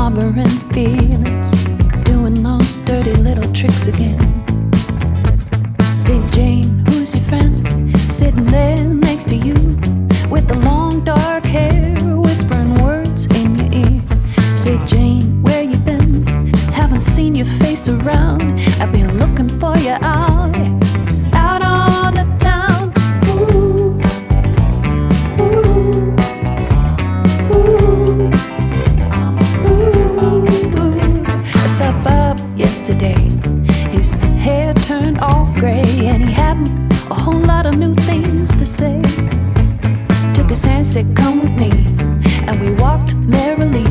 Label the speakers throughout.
Speaker 1: harboring feelings, doing those dirty little tricks again. Say, Jane, yesterday. His hair turned all gray, and he hadn't a whole lot of new things to say. Took his hand, said, Come with me. And we walked merrily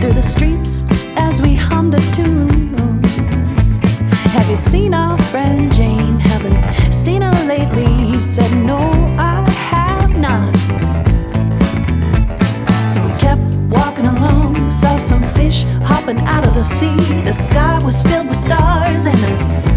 Speaker 1: through the streets as we hummed a tune. Have you seen our friend Jane? Fish hopping out of the sea. The sky was filled with stars, and the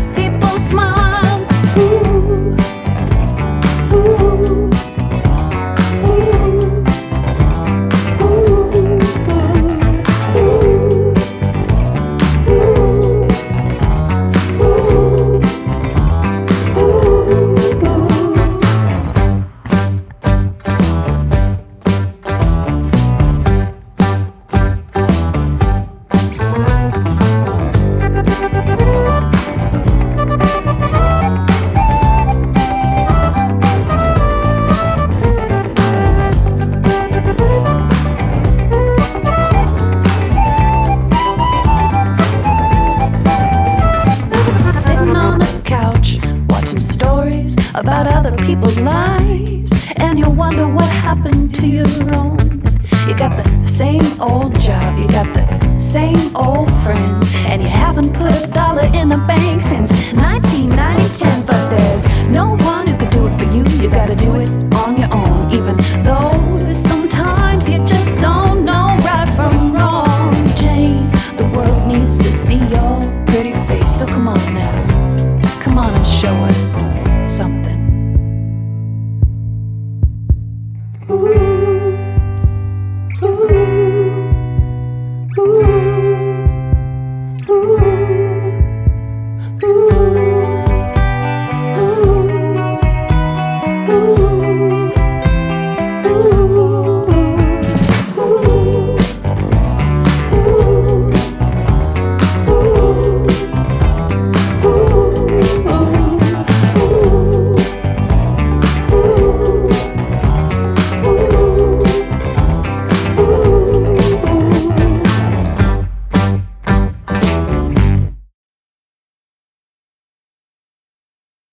Speaker 1: Sitting on the couch, watching stories about other people's lives, and you wonder what happened to your own. You got the same old job, you got the same old friends, and you haven't put a dollar in the bank since 1990 But there's no one who could do it for you. You gotta do it on your own, even though sometimes you just don't know right from wrong. Jane, the world needs to see your